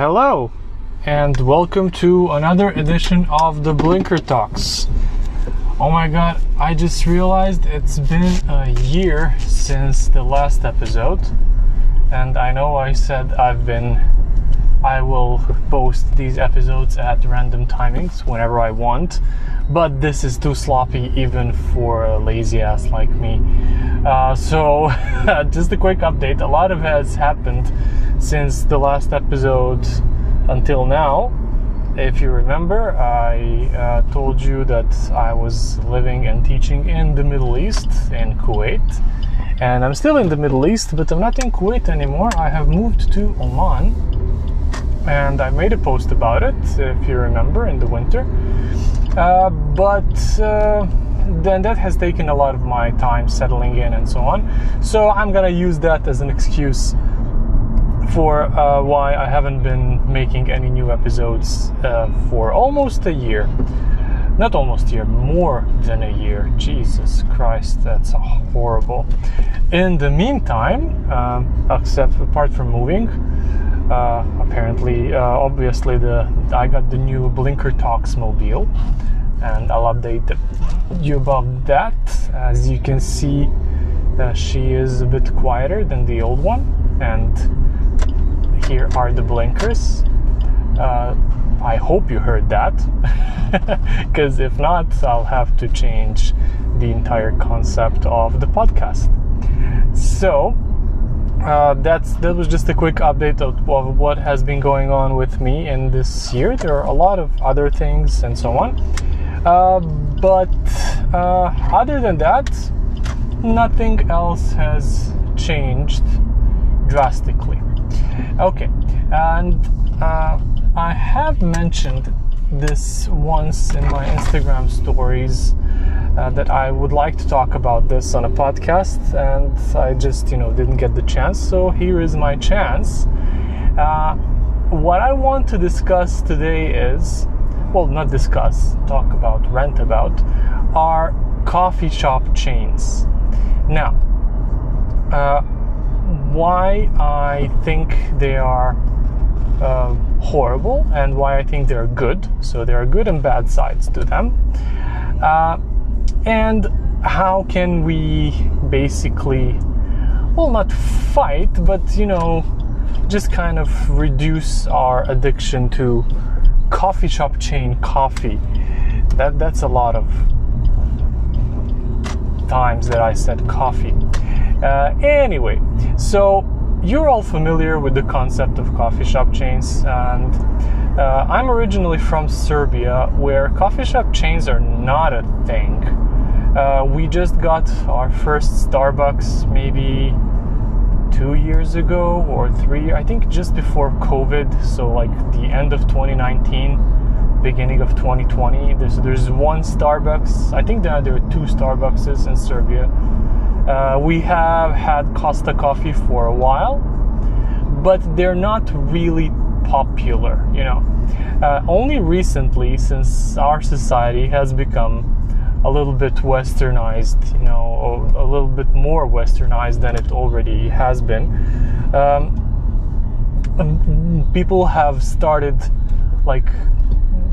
Hello, and welcome to another edition of the Blinker Talks. Oh my god, I just realized it's been a year since the last episode, and I know I said I've been. I will post these episodes at random timings whenever I want, but this is too sloppy even for a lazy ass like me. Uh, so, just a quick update. A lot of has happened since the last episode until now. If you remember, I uh, told you that I was living and teaching in the Middle East, in Kuwait. And I'm still in the Middle East, but I'm not in Kuwait anymore. I have moved to Oman. And I made a post about it, if you remember, in the winter. Uh, but uh, then that has taken a lot of my time settling in and so on. So I'm gonna use that as an excuse for uh, why I haven't been making any new episodes uh, for almost a year. Not almost a year, more than a year. Jesus Christ, that's horrible. In the meantime, um, except apart from moving, uh, apparently, uh, obviously, the I got the new Blinker Talks mobile, and I'll update you about that. As you can see, uh, she is a bit quieter than the old one, and here are the blinkers. Uh, I hope you heard that, because if not, I'll have to change the entire concept of the podcast. So, uh, that's that was just a quick update of, of, what has been going on with me in this year. There are a lot of other things and so on, uh, but uh, other than that, nothing else has changed drastically. Okay, and uh, I have mentioned this once in my Instagram stories uh, that I would like to talk about this on a podcast, and I just, you know, didn't get the chance. So here is my chance. Uh, what I want to discuss today is, well, not discuss, talk about, rant about, are coffee shop chains. Now, uh, why I think they are uh, horrible and why I think they're good. So there are good and bad sides to them. Uh, and how can we basically well not fight but you know just kind of reduce our addiction to coffee shop chain coffee that that's a lot of times that i said coffee uh, anyway so you're all familiar with the concept of coffee shop chains and uh, i'm originally from serbia where coffee shop chains are not a thing uh, we just got our first Starbucks maybe two years ago or three, I think just before COVID, so like the end of 2019, beginning of 2020. There's, there's one Starbucks, I think there, there are two Starbucks in Serbia. Uh, we have had Costa Coffee for a while, but they're not really popular, you know. Uh, only recently, since our society has become a little bit westernized, you know, a little bit more westernized than it already has been. Um, people have started like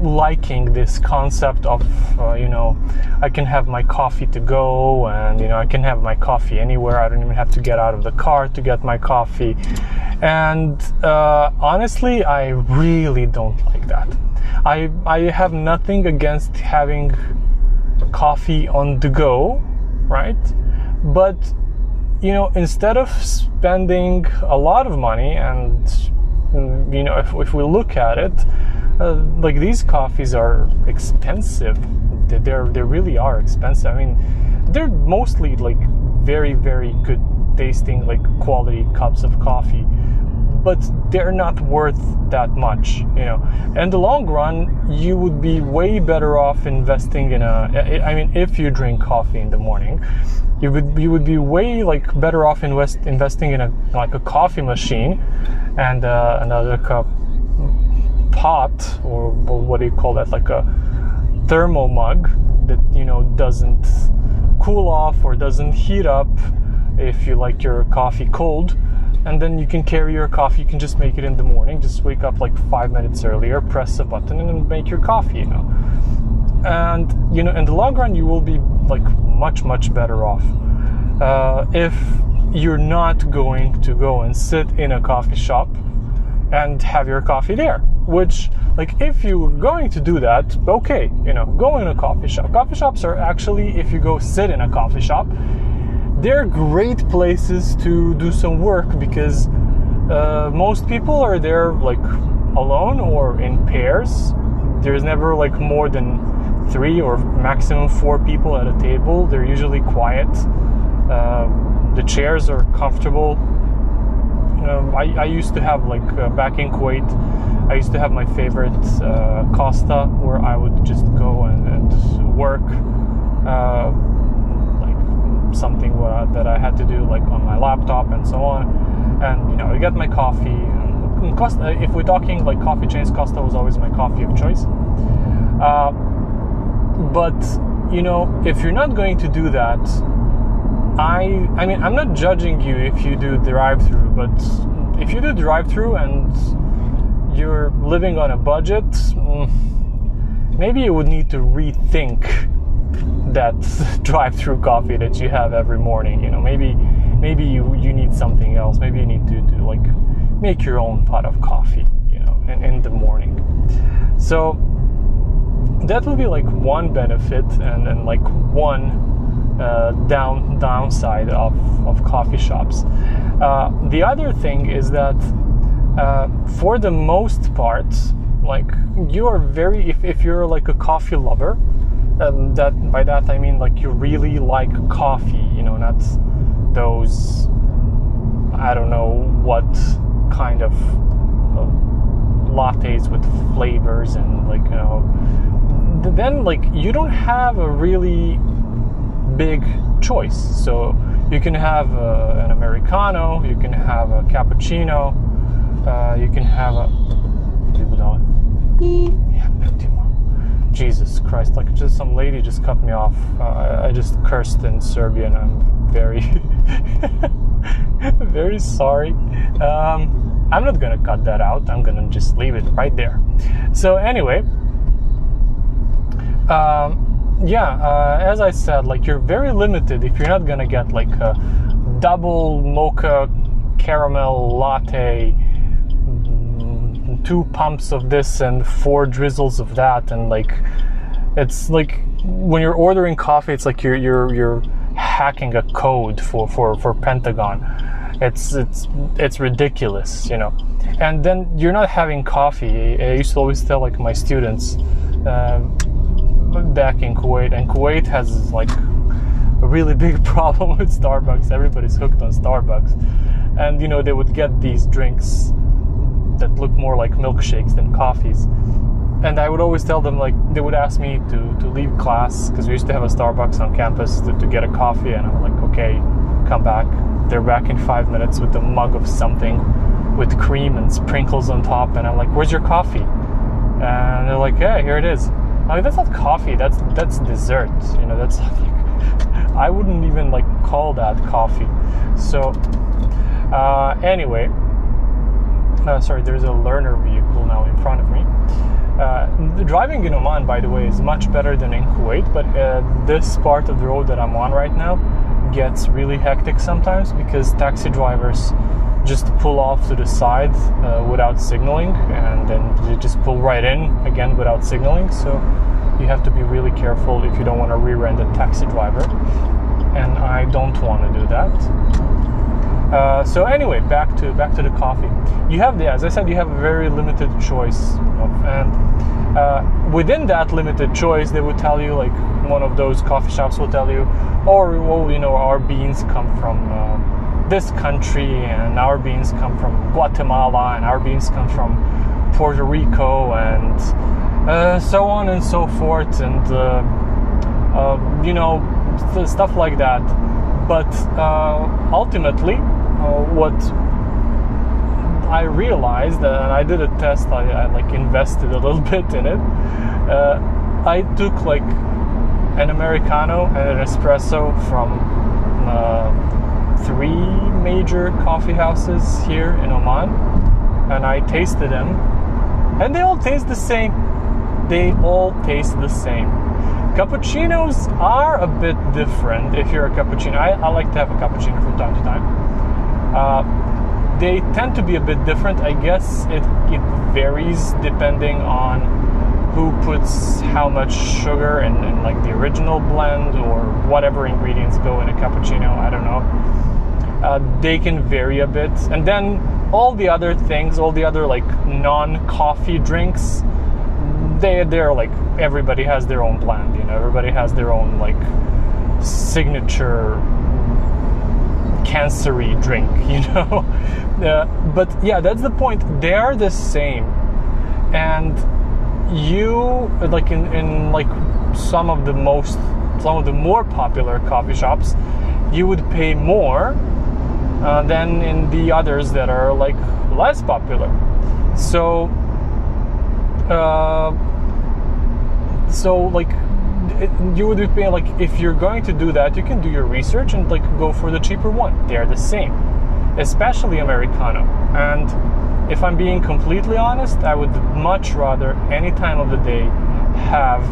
liking this concept of uh, you know i can have my coffee to go and you know i can have my coffee anywhere. I don't even have to get out of the car to get my coffee. And uh, honestly i really don't like that. I i have nothing against having coffee on the go, right? But you know, instead of spending a lot of money, and you know, if, if we look at it, uh, like these coffees are expensive. They're they really are expensive. I mean, they're mostly like very very good tasting like quality cups of coffee but they're not worth that much you know in the long run you would be way better off investing in a i mean if you drink coffee in the morning you would you would be way like better off invest, investing in a like a coffee machine and uh, another cup pot or what do you call that like a thermal mug that you know doesn't cool off or doesn't heat up if you like your coffee cold and then you can carry your coffee. You can just make it in the morning. Just wake up like five minutes earlier, press a button, and make your coffee. You know, and you know, in the long run, you will be like much much better off uh, if you're not going to go and sit in a coffee shop and have your coffee there. Which, like, if you're going to do that, okay, you know, go in a coffee shop. Coffee shops are actually, if you go sit in a coffee shop, they're great places to do some work because uh, most people are there like alone or in pairs. There's never like more than three or maximum four people at a table. They're usually quiet. Uh, the chairs are comfortable. Um, I, I, used to have like uh, back in Kuwait, I used to have my favorite uh, Costa where I would just go and, and work uh, like something that I had to do like on my laptop and so on. And you know, I get my coffee. And Costa, if we're talking like coffee chains, Costa was always my coffee of choice. Uh, but you know, if you're not going to do that, I I mean I'm not judging you if you do drive through, but if you do drive through and you're living on a budget, mm, maybe you would need to rethink that drive through coffee that you have every morning. You know, maybe maybe you, you need something else. Maybe you need to, to like make your own pot of coffee, you know, in, in the morning. So that would be like one benefit and, then like one uh, down downside of, of coffee shops. Uh, the other thing is that uh, for the most part, like you are very if, if you're like a coffee lover, and that by that I mean like you really like coffee, you know, not those I don't know what kind of lattes with flavors and like you know then like you don't have a really big choice. So you can have uh, an americano, you can have a cappuccino, uh, you can have a Jesus Christ! Like just some lady just cut me off. Uh, I just cursed in Serbian. I'm very, very sorry. Um, I'm not gonna cut that out. I'm gonna just leave it right there. So anyway. Um, yeah, uh, as I said, like you're very limited if you're not gonna get like a double mocha caramel latte, mm, two pumps of this and four drizzles of that, and like it's like when you're ordering coffee, it's like you're you're you're hacking a code for for for Pentagon. It's it's it's ridiculous, you know. And then you're not having coffee. I used to always tell like my students. Uh, back in Kuwait, and Kuwait has like a really big problem with Starbucks. Everybody's hooked on Starbucks, and you know they would get these drinks that look more like milkshakes than coffees. And I would always tell them like they would ask me to to leave class because we used to have a Starbucks on campus to, to get a coffee, and I'm like, okay, come back. They're back in five minutes with a mug of something with cream and sprinkles on top, and I'm like, where's your coffee? And they're like, yeah, here it is. That's not coffee. That's that's dessert. You know, that's I wouldn't even like call that coffee. So uh, anyway, uh, sorry, there's a learner vehicle now in front of me. Uh, driving in Oman, by the way, is much better than in Kuwait, but uh, this part of the road that I'm on right now gets really hectic sometimes because taxi drivers just pull off to the side uh, without signaling and then you just pull right in again without signaling. So you have to be really careful if you don't want to rear-end a taxi driver. And I don't want to do that. Uh, so anyway back to back to the coffee. You have the as I said you have a very limited choice of, and uh, within that limited choice they would tell you like one of those coffee shops will tell you or oh, well you know our beans come from uh, this country, and our beans come from Guatemala, and our beans come from Puerto Rico, and uh, so on and so forth, and uh, uh, you know, stuff like that. But uh, ultimately, uh, what I realized, and I did a test, I, I, like invested a little bit in it. Uh, I took like an Americano and an espresso from three major coffee houses here in Oman, and I tasted them, and they all taste the same. They all taste the same. Cappuccinos are a bit different if you're a cappuccino. I, I like to have a cappuccino from time to time. Uh, they tend to be a bit different. I guess it, it varies depending on who puts how much sugar in, in like the original blend or whatever ingredients go in a cappuccino. I don't know. Uh, they can vary a bit. And then all the other things, all the other like non-coffee drinks, they they're like everybody has their own blend. You know, everybody has their own like signature cancery drink. You know, uh, but yeah, that's the point. They are the same, and you like in, in like some of the most some of the more popular coffee shops you would pay more uh, than in the others that are like less popular. So uh, so like it, you would be paying like if you're going to do that you can do your research and like go for the cheaper one. They're the same especially americano. And if I'm being completely honest, I would much rather any time of the day have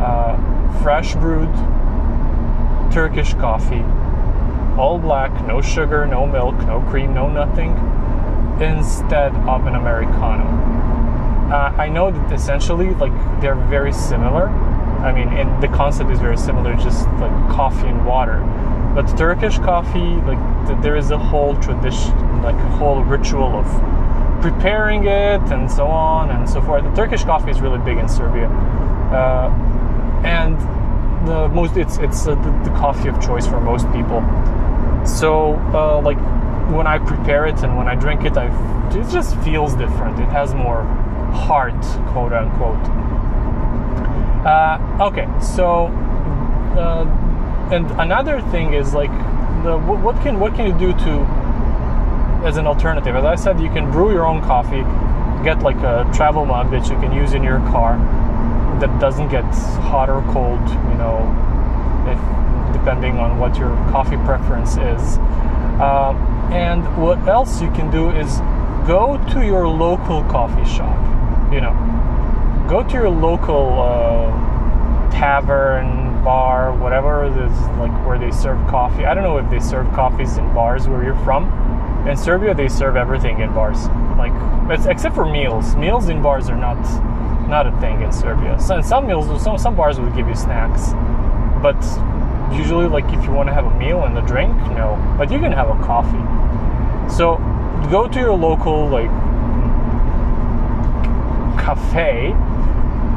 uh, fresh brewed Turkish coffee, all black, no sugar, no milk, no cream, no nothing, instead of an Americano. Uh, I know that essentially, like, they're very similar. I mean, and the concept is very similar, just like coffee and water. But Turkish coffee, like, there is a whole tradition, like a whole ritual of preparing it and so on and so forth. The Turkish coffee is really big in Serbia, uh, and the most it's it's uh, the, the, coffee of choice for most people. So uh, like when I prepare it and when I drink it, I it just feels different. It has more heart, quote unquote. Uh, okay, so uh, and another thing is like the what can what can you do to as an alternative. As I said, you can brew your own coffee, get like a travel mug that you can use in your car that doesn't get hot or cold, you know, if, depending on what your coffee preference is. Uh, and what else you can do is go to your local coffee shop, you know, go to your local uh, tavern, bar, whatever it is, like where they serve coffee. I don't know if they serve coffees in bars where you're from in Serbia, they serve everything in bars, like except for meals. Meals in bars are not not a thing in Serbia. So some meals, some some bars will give you snacks, but usually, like if you want to have a meal and a drink, no. But you can have a coffee. So go to your local like cafe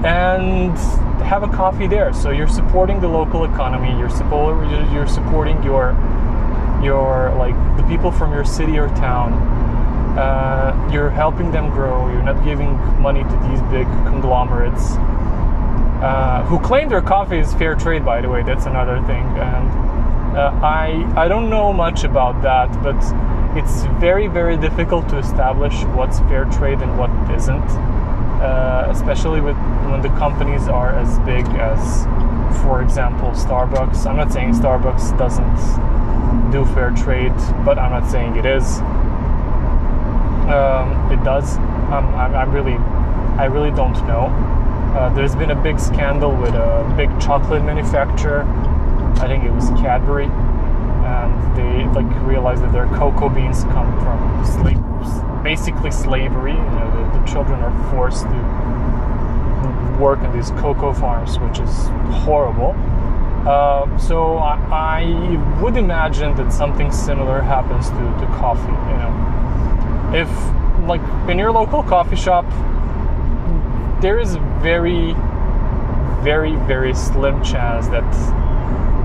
and have a coffee there. So you're supporting the local economy. You're support you're supporting your your like the people from your city or town uh, you're helping them grow. You're not giving money to these big conglomerates uh, who claim their coffee is fair trade by the way. That's another thing. And uh, I, I don't know much about that but it's very very difficult to establish what's fair trade and what isn't uh, especially with when the companies are as big as for example starbucks. I'm not saying starbucks doesn't do fair trade, but I'm not saying it is. Um, it does. Um, I'm, I'm, really, I really don't know. Uh, there's been a big scandal with a big chocolate manufacturer. I think it was Cadbury, and they like realized that their cocoa beans come from basically slavery. You know, the, the children are forced to work in these cocoa farms, which is horrible. Uh, so I, I, would imagine that something similar happens to, to coffee. You know, if like in your local coffee shop, there is very, very, very slim chance that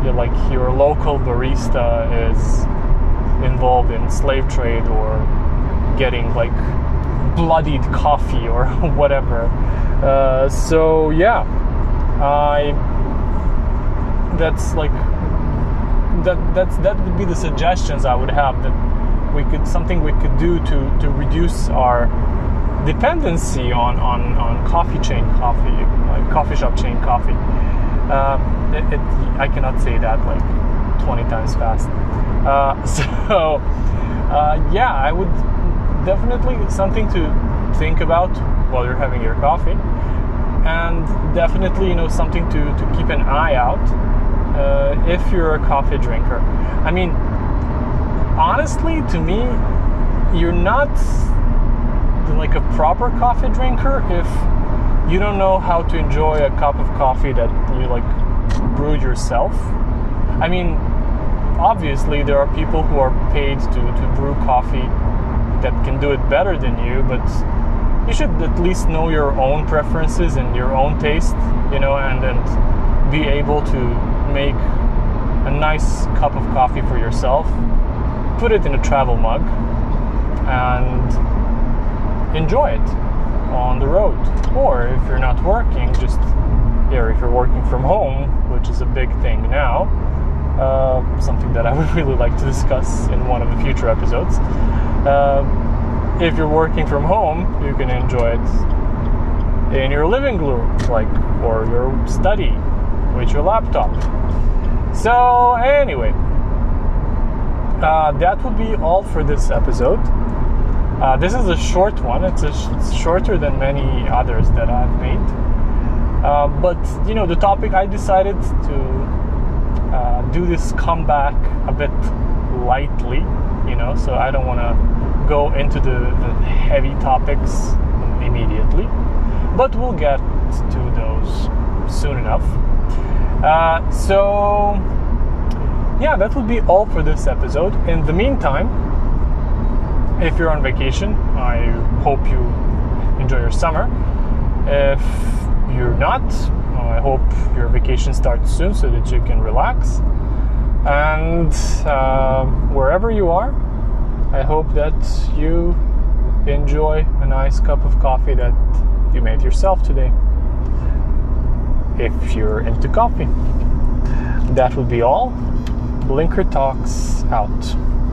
you're like your local barista is involved in slave trade or getting like bloodied coffee or whatever. Uh, so yeah, I that's like that that's that would be the suggestions I would have that we could something we could do to to reduce our dependency on on, on coffee chain coffee like coffee shop chain coffee. Um, it, it, I cannot say that like 20 times fast. Uh, so, uh, yeah, I would definitely something to think about while you're having your coffee, and definitely you know something to to keep an eye out uh, if you're a coffee drinker. I mean, honestly, to me, you're not like a proper coffee drinker if you don't know how to enjoy a cup of coffee that you like brewed yourself. I mean, obviously there are people who are paid to, to brew coffee that can do it better than you, but you should at least know your own preferences and your own taste, you know, and and be able to make a nice cup of coffee for yourself. Put it in a travel mug and enjoy it on the road. Or if you're not working, just yeah, if you're working from home, which is a big thing now, uh, something that I would really like to discuss in one of the future episodes. Uh, if you're working from home, you can enjoy it in your living room, like or your study with your laptop. So anyway, uh, that would be all for this episode. Uh, this is a short one. It's, sh- it's, shorter than many others that I've made. Uh, but you know, the topic I decided to uh, do this comeback a bit lightly. You know, so I don't want to go into the, the, heavy topics immediately, but we'll get to those soon enough. Uh, so yeah, that would be all for this episode. In the meantime, if you're on vacation, I hope you enjoy your summer. If you're not, I hope your vacation starts soon so that you can relax. And uh, wherever you are, I hope that you enjoy a nice cup of coffee that you made yourself today. If you're into coffee, that would be all. Blinker Talks out.